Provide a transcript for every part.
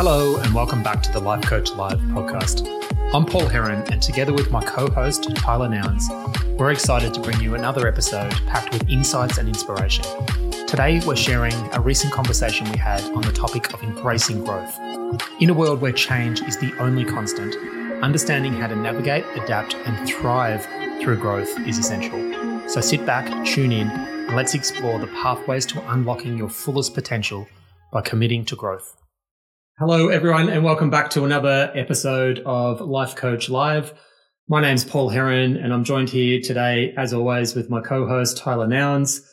Hello, and welcome back to the Life Coach Live podcast. I'm Paul Heron, and together with my co host, Tyler Nouns, we're excited to bring you another episode packed with insights and inspiration. Today, we're sharing a recent conversation we had on the topic of embracing growth. In a world where change is the only constant, understanding how to navigate, adapt, and thrive through growth is essential. So sit back, tune in, and let's explore the pathways to unlocking your fullest potential by committing to growth. Hello, everyone, and welcome back to another episode of Life Coach Live. My name's Paul Heron, and I'm joined here today, as always, with my co-host Tyler Nouns.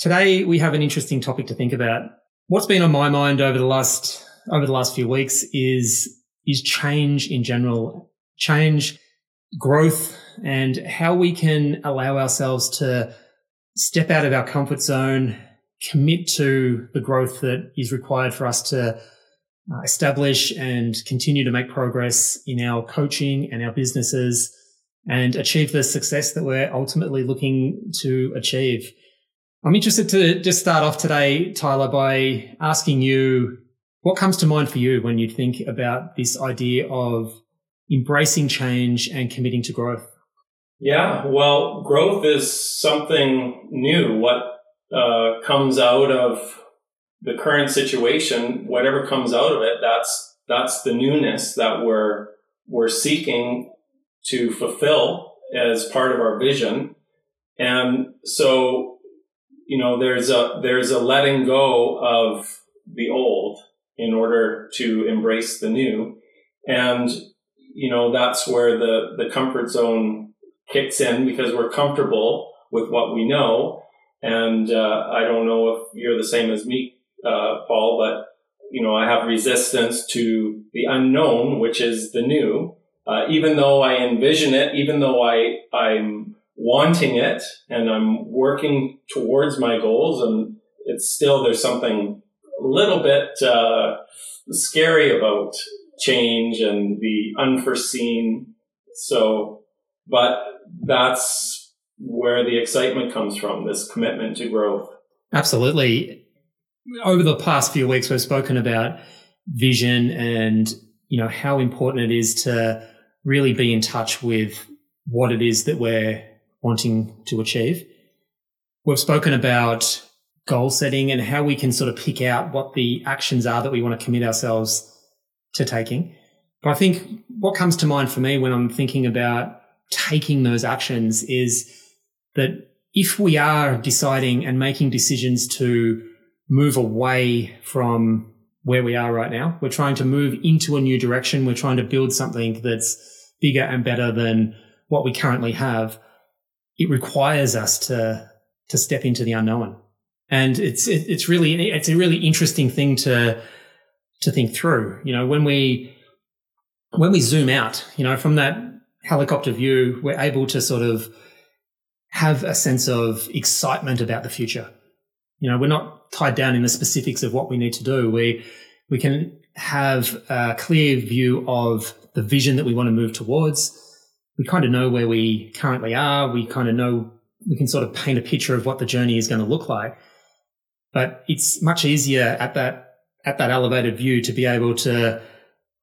Today, we have an interesting topic to think about. What's been on my mind over the last over the last few weeks is is change in general, change, growth, and how we can allow ourselves to step out of our comfort zone, commit to the growth that is required for us to establish and continue to make progress in our coaching and our businesses and achieve the success that we're ultimately looking to achieve. I'm interested to just start off today, Tyler, by asking you what comes to mind for you when you think about this idea of embracing change and committing to growth? Yeah, well, growth is something new. What uh, comes out of the current situation, whatever comes out of it, that's that's the newness that we're we're seeking to fulfill as part of our vision. And so, you know, there's a there's a letting go of the old in order to embrace the new. And you know, that's where the the comfort zone kicks in because we're comfortable with what we know. And uh, I don't know if you're the same as me, uh, Paul, but you know, I have resistance to the unknown, which is the new. Uh, even though I envision it, even though I I'm wanting it and I'm working towards my goals, and it's still there's something a little bit uh, scary about change and the unforeseen. So, but that's where the excitement comes from. This commitment to growth. Absolutely over the past few weeks, we've spoken about vision and, you know, how important it is to really be in touch with what it is that we're wanting to achieve. We've spoken about goal setting and how we can sort of pick out what the actions are that we want to commit ourselves to taking. But I think what comes to mind for me when I'm thinking about taking those actions is that if we are deciding and making decisions to move away from where we are right now. We're trying to move into a new direction. We're trying to build something that's bigger and better than what we currently have. It requires us to, to step into the unknown. And it's, it, it's really, it's a really interesting thing to, to think through. You know, when we, when we zoom out, you know, from that helicopter view, we're able to sort of have a sense of excitement about the future. You know, we're not tied down in the specifics of what we need to do. We we can have a clear view of the vision that we want to move towards. We kind of know where we currently are. We kind of know we can sort of paint a picture of what the journey is going to look like. But it's much easier at that at that elevated view to be able to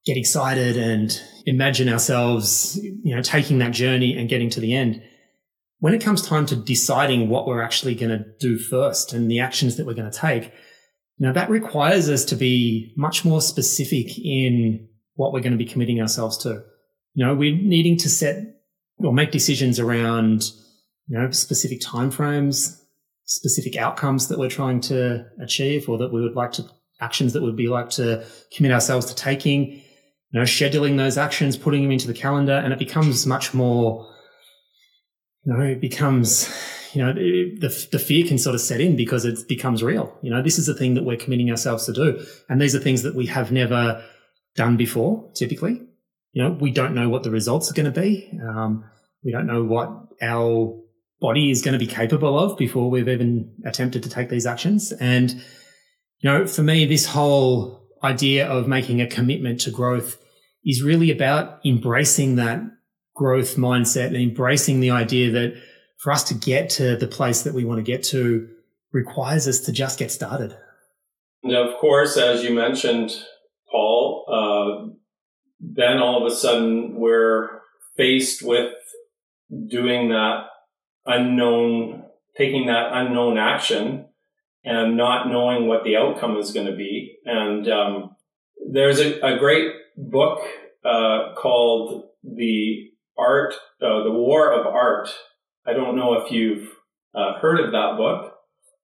get excited and imagine ourselves, you know, taking that journey and getting to the end when it comes time to deciding what we're actually going to do first and the actions that we're going to take, you know, that requires us to be much more specific in what we're going to be committing ourselves to. You know, we're needing to set or make decisions around, you know, specific timeframes, specific outcomes that we're trying to achieve or that we would like to actions that we'd be like to commit ourselves to taking, you know, scheduling those actions, putting them into the calendar, and it becomes much more know, it becomes, you know, the, the fear can sort of set in because it becomes real. You know, this is the thing that we're committing ourselves to do. And these are things that we have never done before, typically. You know, we don't know what the results are going to be. Um, we don't know what our body is going to be capable of before we've even attempted to take these actions. And, you know, for me, this whole idea of making a commitment to growth is really about embracing that growth mindset and embracing the idea that for us to get to the place that we want to get to requires us to just get started. Now, of course, as you mentioned, Paul, uh, then all of a sudden we're faced with doing that unknown, taking that unknown action and not knowing what the outcome is going to be. And um, there's a, a, great book uh, called The Art, uh, The War of Art. I don't know if you've uh, heard of that book,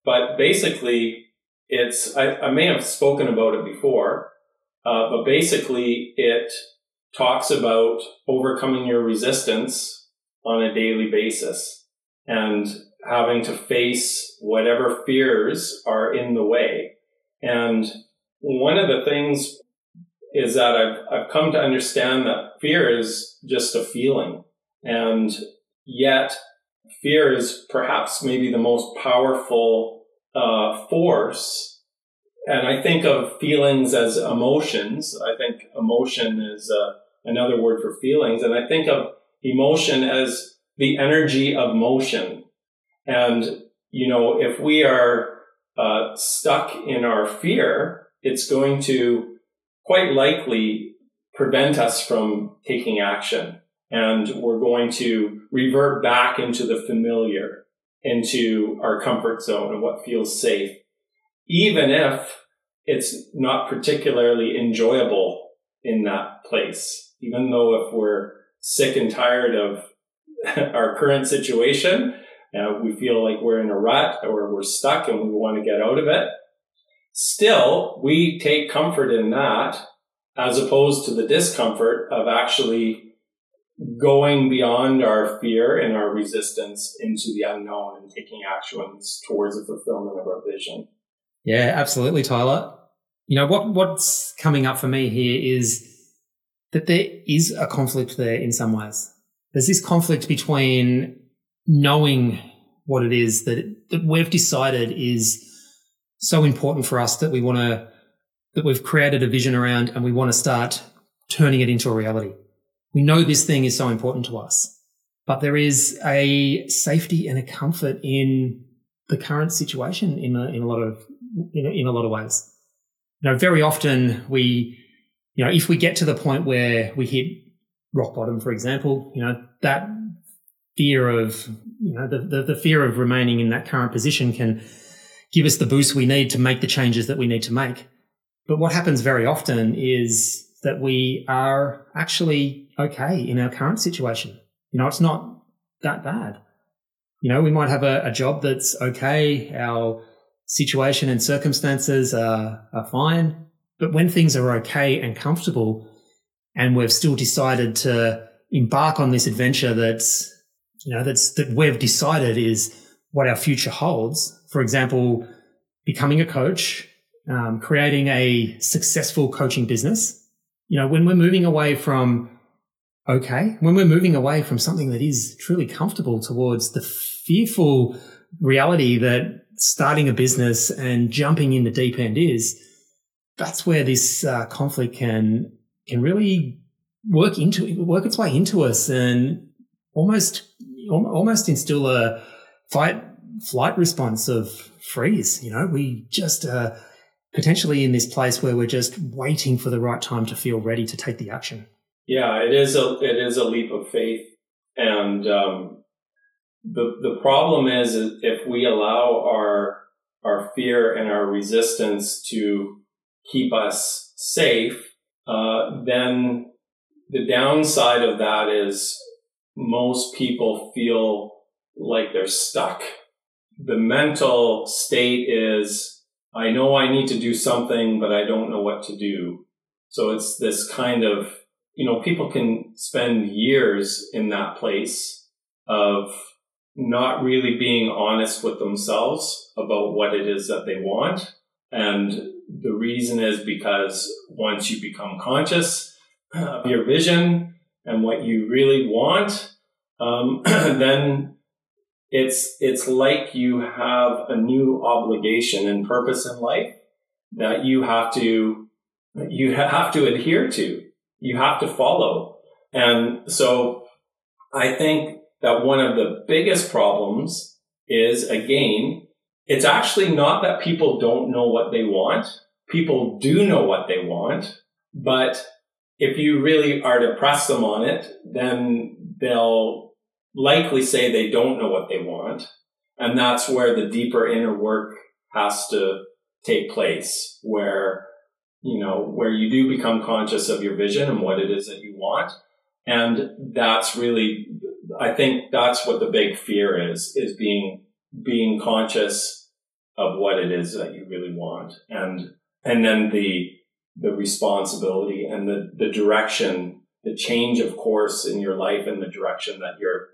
but basically, it's I, I may have spoken about it before, uh, but basically, it talks about overcoming your resistance on a daily basis and having to face whatever fears are in the way. And one of the things is that I've, I've come to understand that fear is just a feeling. And yet, fear is perhaps maybe the most powerful uh, force. And I think of feelings as emotions. I think emotion is uh, another word for feelings. And I think of emotion as the energy of motion. And, you know, if we are uh, stuck in our fear, it's going to quite likely prevent us from taking action. And we're going to revert back into the familiar, into our comfort zone and what feels safe, even if it's not particularly enjoyable in that place. Even though if we're sick and tired of our current situation, uh, we feel like we're in a rut or we're stuck and we want to get out of it. Still, we take comfort in that as opposed to the discomfort of actually going beyond our fear and our resistance into the unknown and taking actions towards the fulfillment of our vision. Yeah, absolutely, Tyler. You know, what, what's coming up for me here is that there is a conflict there in some ways. There's this conflict between knowing what it is that, that we've decided is so important for us that we want to, that we've created a vision around and we want to start turning it into a reality. We know this thing is so important to us, but there is a safety and a comfort in the current situation in a, in a lot of, in a, in a lot of ways. You know, very often we, you know, if we get to the point where we hit rock bottom, for example, you know, that fear of, you know, the, the, the fear of remaining in that current position can give us the boost we need to make the changes that we need to make. But what happens very often is that we are actually okay in our current situation. You know, it's not that bad. You know, we might have a, a job that's okay. Our situation and circumstances are, are fine. But when things are okay and comfortable and we've still decided to embark on this adventure that's you know, that's, that we've decided is what our future holds. For example, becoming a coach, um, creating a successful coaching business. You know, when we're moving away from, okay, when we're moving away from something that is truly comfortable towards the fearful reality that starting a business and jumping in the deep end is, that's where this uh, conflict can can really work into work its way into us and almost almost instill a fight flight response of freeze. You know, we just uh, potentially in this place where we're just waiting for the right time to feel ready to take the action. Yeah, it is a it is a leap of faith, and um, the the problem is if we allow our our fear and our resistance to keep us safe, uh, then the downside of that is most people feel like they're stuck. The mental state is, I know I need to do something, but I don't know what to do. So it's this kind of, you know, people can spend years in that place of not really being honest with themselves about what it is that they want. And the reason is because once you become conscious of your vision, and what you really want, um, then it's it's like you have a new obligation and purpose in life that you have to you have to adhere to. You have to follow. And so I think that one of the biggest problems is again, it's actually not that people don't know what they want. People do know what they want. But if you really are to press them on it, then they'll likely say they don't know what they want. And that's where the deeper inner work has to take place, where, you know, where you do become conscious of your vision and what it is that you want. And that's really, I think that's what the big fear is, is being, being conscious of what it is that you really want. And, and then the, the responsibility and the, the direction, the change of course in your life and the direction that you're,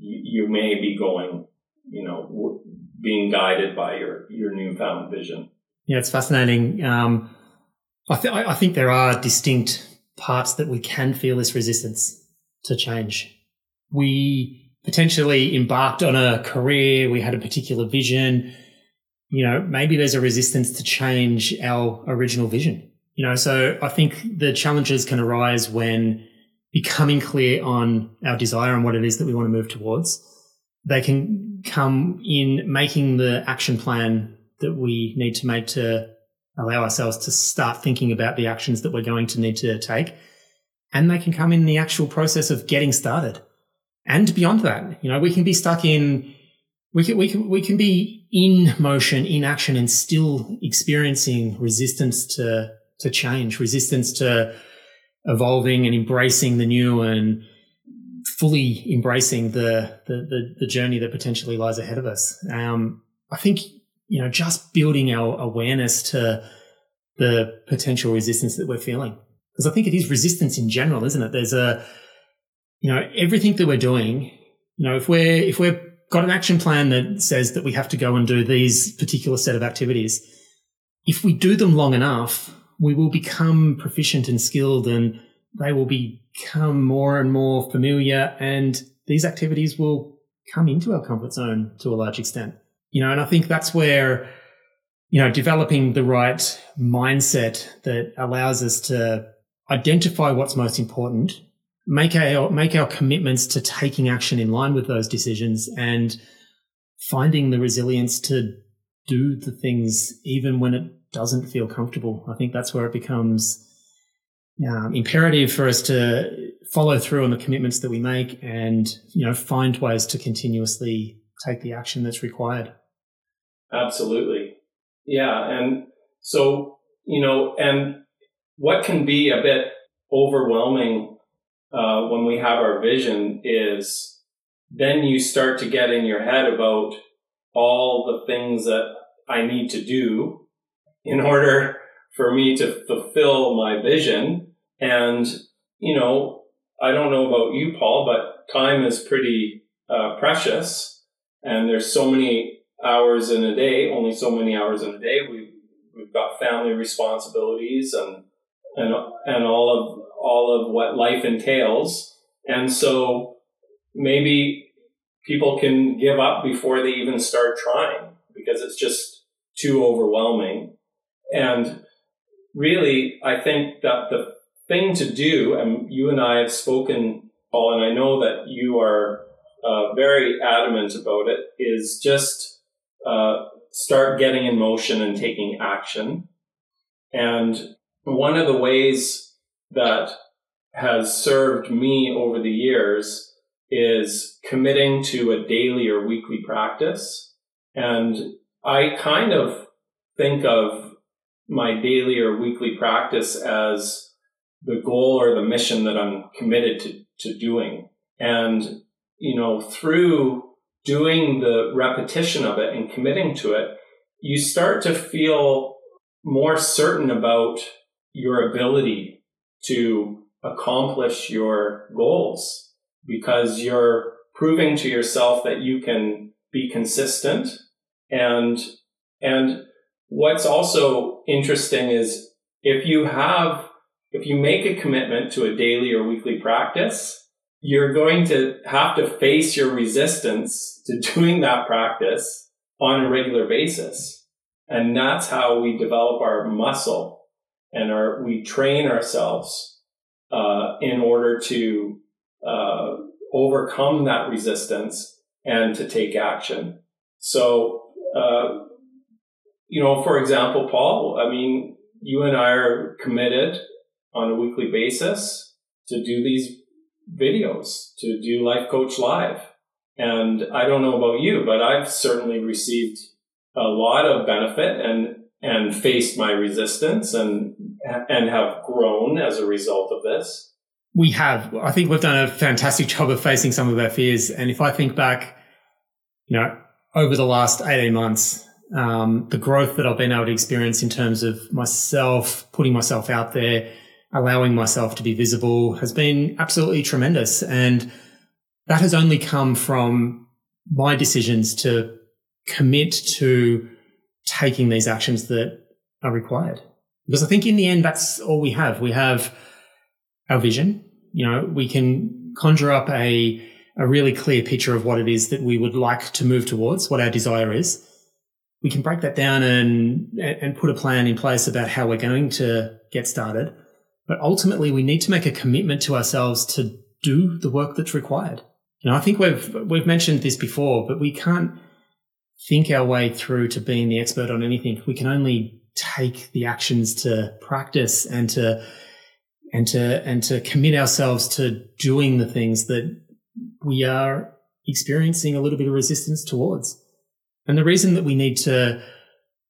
you, you may be going, you know, w- being guided by your, your newfound vision. Yeah, it's fascinating. Um, I, th- I think there are distinct parts that we can feel this resistance to change. We potentially embarked on a career, we had a particular vision. You know, maybe there's a resistance to change our original vision. You know, so I think the challenges can arise when becoming clear on our desire and what it is that we want to move towards. They can come in making the action plan that we need to make to allow ourselves to start thinking about the actions that we're going to need to take and they can come in the actual process of getting started. And beyond that, you know, we can be stuck in, we can, we can, we can be in motion, in action and still experiencing resistance to, to change, resistance to evolving and embracing the new and fully embracing the, the, the, the journey that potentially lies ahead of us. Um, I think, you know, just building our awareness to the potential resistance that we're feeling because I think it is resistance in general, isn't it? There's a, you know, everything that we're doing, you know, if we're, if we've got an action plan that says that we have to go and do these particular set of activities, if we do them long enough, we will become proficient and skilled and they will become more and more familiar and these activities will come into our comfort zone to a large extent. You know, and I think that's where, you know, developing the right mindset that allows us to identify what's most important, make our, make our commitments to taking action in line with those decisions and finding the resilience to do the things even when it doesn't feel comfortable. I think that's where it becomes um, imperative for us to follow through on the commitments that we make and, you know, find ways to continuously take the action that's required. Absolutely. Yeah. And so, you know, and what can be a bit overwhelming uh, when we have our vision is then you start to get in your head about all the things that I need to do in order for me to fulfill my vision. And, you know, I don't know about you, Paul, but time is pretty uh, precious and there's so many hours in a day, only so many hours in a day. We, we've got family responsibilities and and and all of all of what life entails. And so maybe people can give up before they even start trying because it's just too overwhelming. And really, I think that the thing to do, and you and I have spoken, Paul, and I know that you are uh, very adamant about it, is just uh, start getting in motion and taking action. And one of the ways that has served me over the years is committing to a daily or weekly practice. And I kind of think of my daily or weekly practice as the goal or the mission that I'm committed to, to doing. And, you know, through doing the repetition of it and committing to it, you start to feel more certain about your ability to accomplish your goals because you're proving to yourself that you can be consistent and and what's also interesting is if you have if you make a commitment to a daily or weekly practice you're going to have to face your resistance to doing that practice on a regular basis and that's how we develop our muscle and our, we train ourselves uh, in order to uh, overcome that resistance and to take action. So, uh, you know, for example, Paul, I mean, you and I are committed on a weekly basis to do these videos, to do Life Coach Live. And I don't know about you, but I've certainly received a lot of benefit and and faced my resistance and and have grown as a result of this. We have. I think we've done a fantastic job of facing some of our fears. And if I think back, you know, over the last 18 months, um, the growth that I've been able to experience in terms of myself, putting myself out there, allowing myself to be visible has been absolutely tremendous. And that has only come from my decisions to commit to taking these actions that are required. Because I think in the end, that's all we have. We have our vision. You know, we can conjure up a, a really clear picture of what it is that we would like to move towards, what our desire is. We can break that down and, and put a plan in place about how we're going to get started. But ultimately, we need to make a commitment to ourselves to do the work that's required. You know, I think we've, we've mentioned this before, but we can't think our way through to being the expert on anything. We can only take the actions to practice and to and to and to commit ourselves to doing the things that we are experiencing a little bit of resistance towards. And the reason that we need to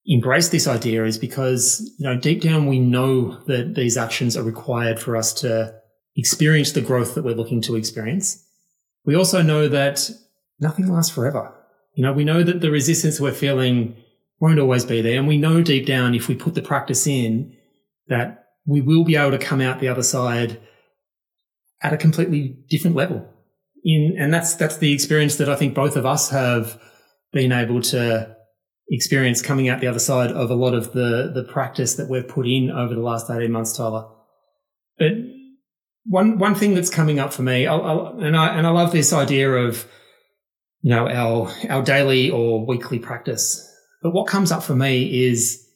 embrace this idea is because, you know, deep down we know that these actions are required for us to experience the growth that we're looking to experience. We also know that nothing lasts forever. You know, we know that the resistance we're feeling won't always be there. And we know deep down if we put the practice in that we will be able to come out the other side at a completely different level. In, and that's, that's the experience that I think both of us have been able to experience coming out the other side of a lot of the, the practice that we've put in over the last 18 months, Tyler. But one, one thing that's coming up for me, I'll, I'll, and I, and I love this idea of, you know, our, our daily or weekly practice. But what comes up for me is,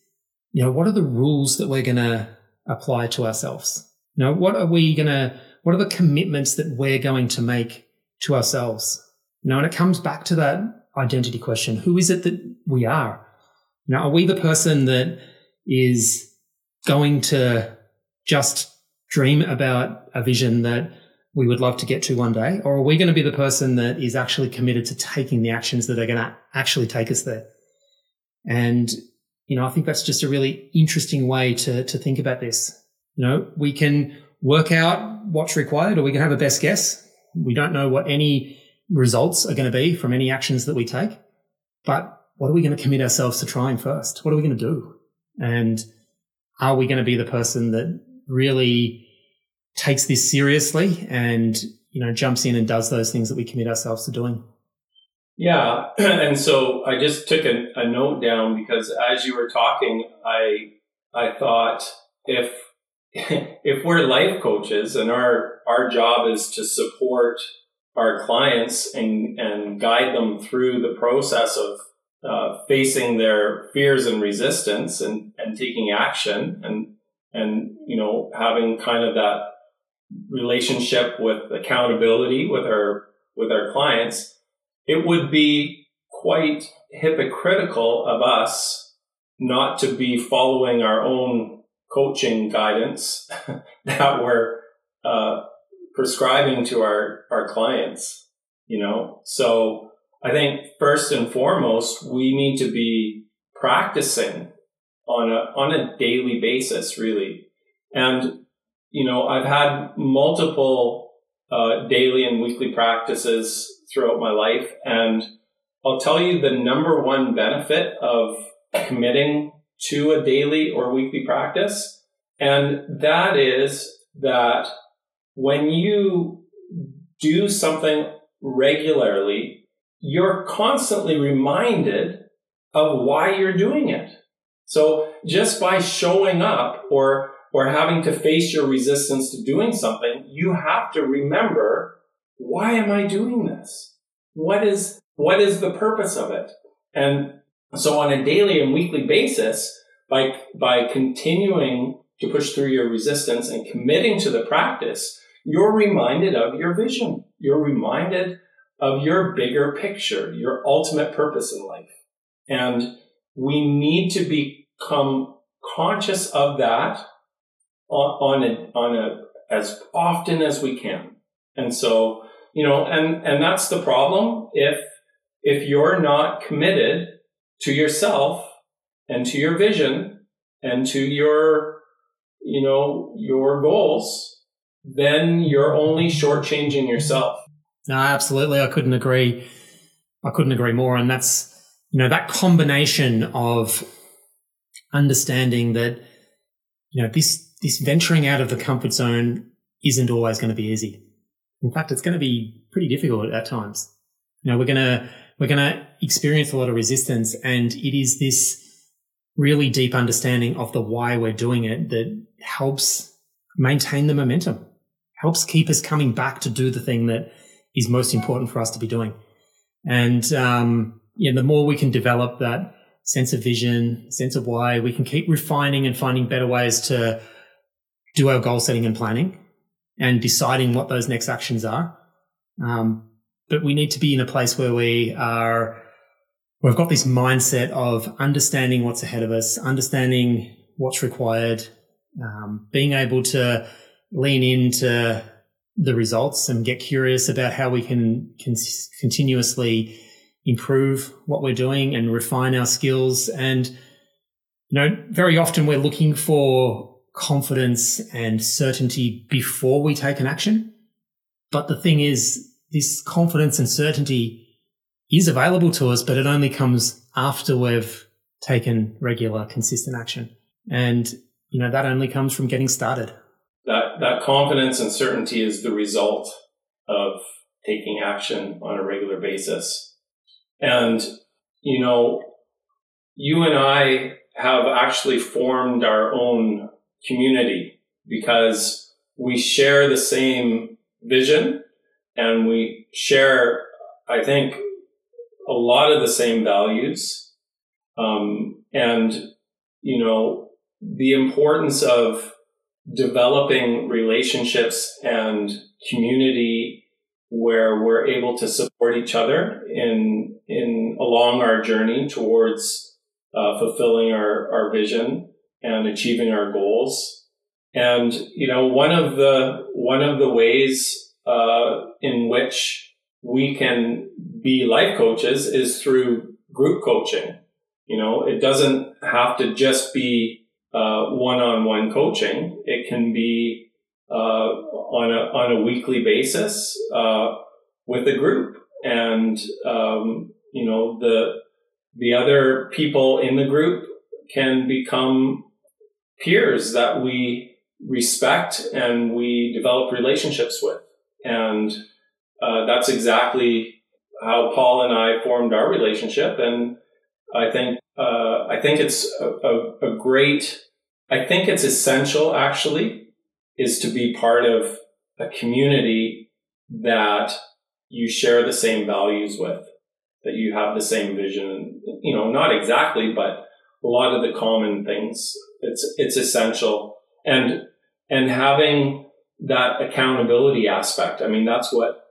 you know, what are the rules that we're going to apply to ourselves? You know, what are we going to, what are the commitments that we're going to make to ourselves? You know, and it comes back to that identity question. Who is it that we are? You know, are we the person that is going to just dream about a vision that we would love to get to one day? Or are we going to be the person that is actually committed to taking the actions that are going to actually take us there? And, you know, I think that's just a really interesting way to, to think about this. You know, we can work out what's required or we can have a best guess. We don't know what any results are going to be from any actions that we take, but what are we going to commit ourselves to trying first? What are we going to do? And are we going to be the person that really takes this seriously and, you know, jumps in and does those things that we commit ourselves to doing? Yeah. And so I just took a, a note down because as you were talking, I, I thought if, if we're life coaches and our, our job is to support our clients and, and guide them through the process of uh, facing their fears and resistance and, and taking action and, and, you know, having kind of that relationship with accountability with our, with our clients, it would be quite hypocritical of us not to be following our own coaching guidance that we're uh, prescribing to our, our clients, you know? So I think first and foremost, we need to be practicing on a, on a daily basis, really. And, you know, I've had multiple uh, daily and weekly practices throughout my life. And I'll tell you the number one benefit of committing to a daily or weekly practice. And that is that when you do something regularly, you're constantly reminded of why you're doing it. So just by showing up or, or having to face your resistance to doing something, you have to remember, why am I doing this? What is, what is the purpose of it? And so on a daily and weekly basis, by, by continuing to push through your resistance and committing to the practice, you're reminded of your vision. You're reminded of your bigger picture, your ultimate purpose in life. And we need to become conscious of that on, on a, on a, as often as we can. And so, you know, and, and that's the problem. If, if you're not committed to yourself and to your vision and to your, you know, your goals, then you're only shortchanging yourself. No, absolutely. I couldn't agree. I couldn't agree more. And that's, you know, that combination of understanding that, you know, this, this venturing out of the comfort zone isn't always going to be easy. In fact, it's going to be pretty difficult at times. You know, we're going to, we're going to experience a lot of resistance and it is this really deep understanding of the why we're doing it that helps maintain the momentum, helps keep us coming back to do the thing that is most important for us to be doing. And, um, yeah, the more we can develop that sense of vision, sense of why, we can keep refining and finding better ways to do our goal setting and planning and deciding what those next actions are. Um, but we need to be in a place where we are, we've got this mindset of understanding what's ahead of us, understanding what's required, um, being able to lean into the results and get curious about how we can, can continuously improve what we're doing and refine our skills. And, you know, very often we're looking for confidence and certainty before we take an action. But the thing is, this confidence and certainty is available to us, but it only comes after we've taken regular, consistent action. And, you know, that only comes from getting started. That, confidence and certainty is the result of taking action on a regular basis. And, you know, you and I have actually formed our own community because we share the same vision and we share, I think, a lot of the same values. Um, and, you know, the importance of developing relationships and community where we're able to support each other in, in along our journey towards uh, fulfilling our, our vision and achieving our goals. And, you know, one of the, one of the ways uh, in which we can be life coaches is through group coaching. You know, it doesn't have to just be one-on-one coaching. It can be uh, on a on a weekly basis uh, with a group, and um, you know the the other people in the group can become peers that we respect and we develop relationships with. And uh, that's exactly how Paul and I formed our relationship. And I think uh, I think it's a, a, a, great. I think it's essential actually is to be part of a community that you share the same values with, that you have the same vision. You know, not exactly, but a lot of the common things. It's it's essential, and and having that accountability aspect. I mean, that's what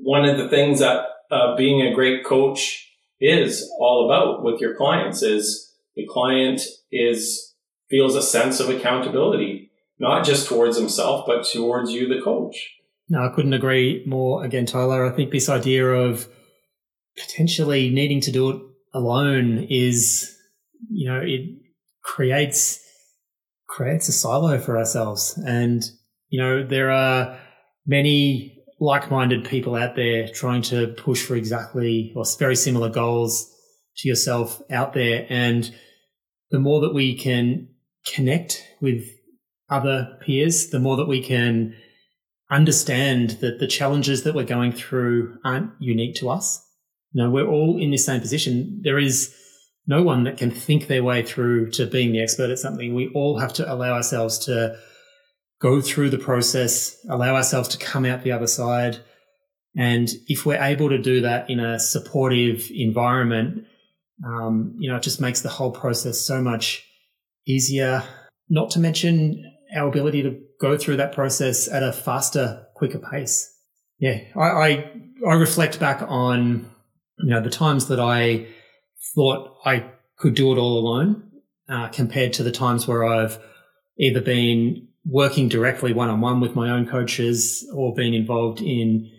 one of the things that uh, being a great coach is all about with your clients is the client is feels a sense of accountability, not just towards himself, but towards you, the coach. No, I couldn't agree more. Again, Tyler, I think this idea of potentially needing to do it alone is, you know, it creates creates a silo for ourselves. And you know, there are many like-minded people out there trying to push for exactly or very similar goals to yourself out there. And the more that we can connect with other peers, the more that we can understand that the challenges that we're going through aren't unique to us. You know, we're all in the same position. There is no one that can think their way through to being the expert at something. We all have to allow ourselves to go through the process, allow ourselves to come out the other side. And if we're able to do that in a supportive environment, um, you know, it just makes the whole process so much easier. Not to mention our ability to go through that process at a faster, quicker pace. Yeah, I, I, I reflect back on, you know, the times that I thought I could do it all alone, uh, compared to the times where I've either been working directly one on one with my own coaches or been involved in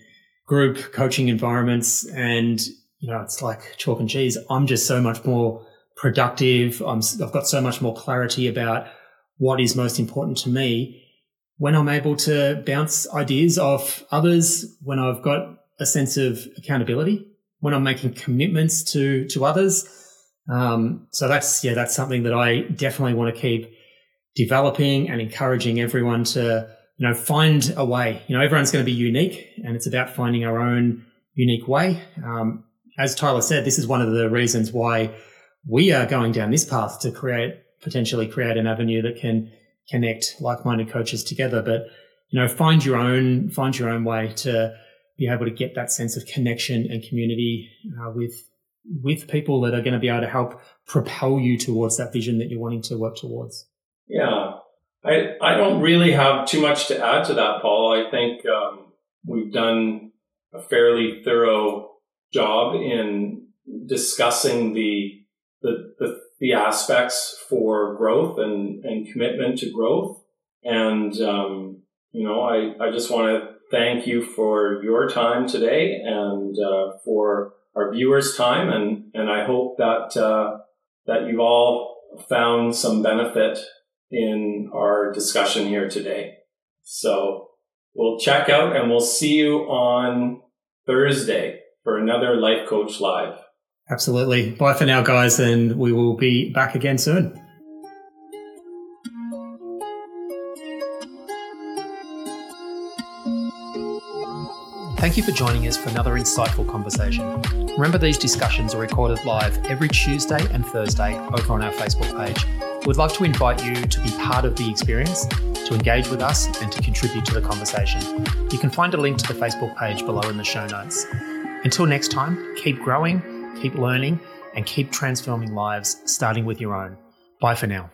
group coaching environments. And, you know, it's like chalk and cheese. I'm just so much more productive. I'm, I've got so much more clarity about what is most important to me when I'm able to bounce ideas off others, when I've got a sense of accountability, when I'm making commitments to, to others. Um, so that's, yeah, that's something that I definitely want to keep developing and encouraging everyone to, you know, find a way. You know, everyone's going to be unique and it's about finding our own unique way. Um, as Tyler said, this is one of the reasons why we are going down this path to create, potentially create an avenue that can connect like-minded coaches together. But, you know, find your own, find your own way to be able to get that sense of connection and community uh, with, with people that are going to be able to help propel you towards that vision that you're wanting to work towards. Yeah. I, I don't really have too much to add to that, Paul. I think um, we've done a fairly thorough job in discussing the, the aspects for growth and, and commitment to growth. And, um, you know, I, I just want to thank you for your time today and uh, for our viewers' time. And, and I hope that, uh, that you've all found some benefit in our discussion here today. So we'll check out and we'll see you on Thursday for another Life Coach Live. Absolutely. Bye for now, guys, and we will be back again soon. Thank you for joining us for another insightful conversation. Remember, these discussions are recorded live every Tuesday and Thursday over on our Facebook page. We'd love to invite you to be part of the experience, to engage with us, and to contribute to the conversation. You can find a link to the Facebook page below in the show notes. Until next time, keep growing, keep learning, and keep transforming lives, starting with your own. Bye for now.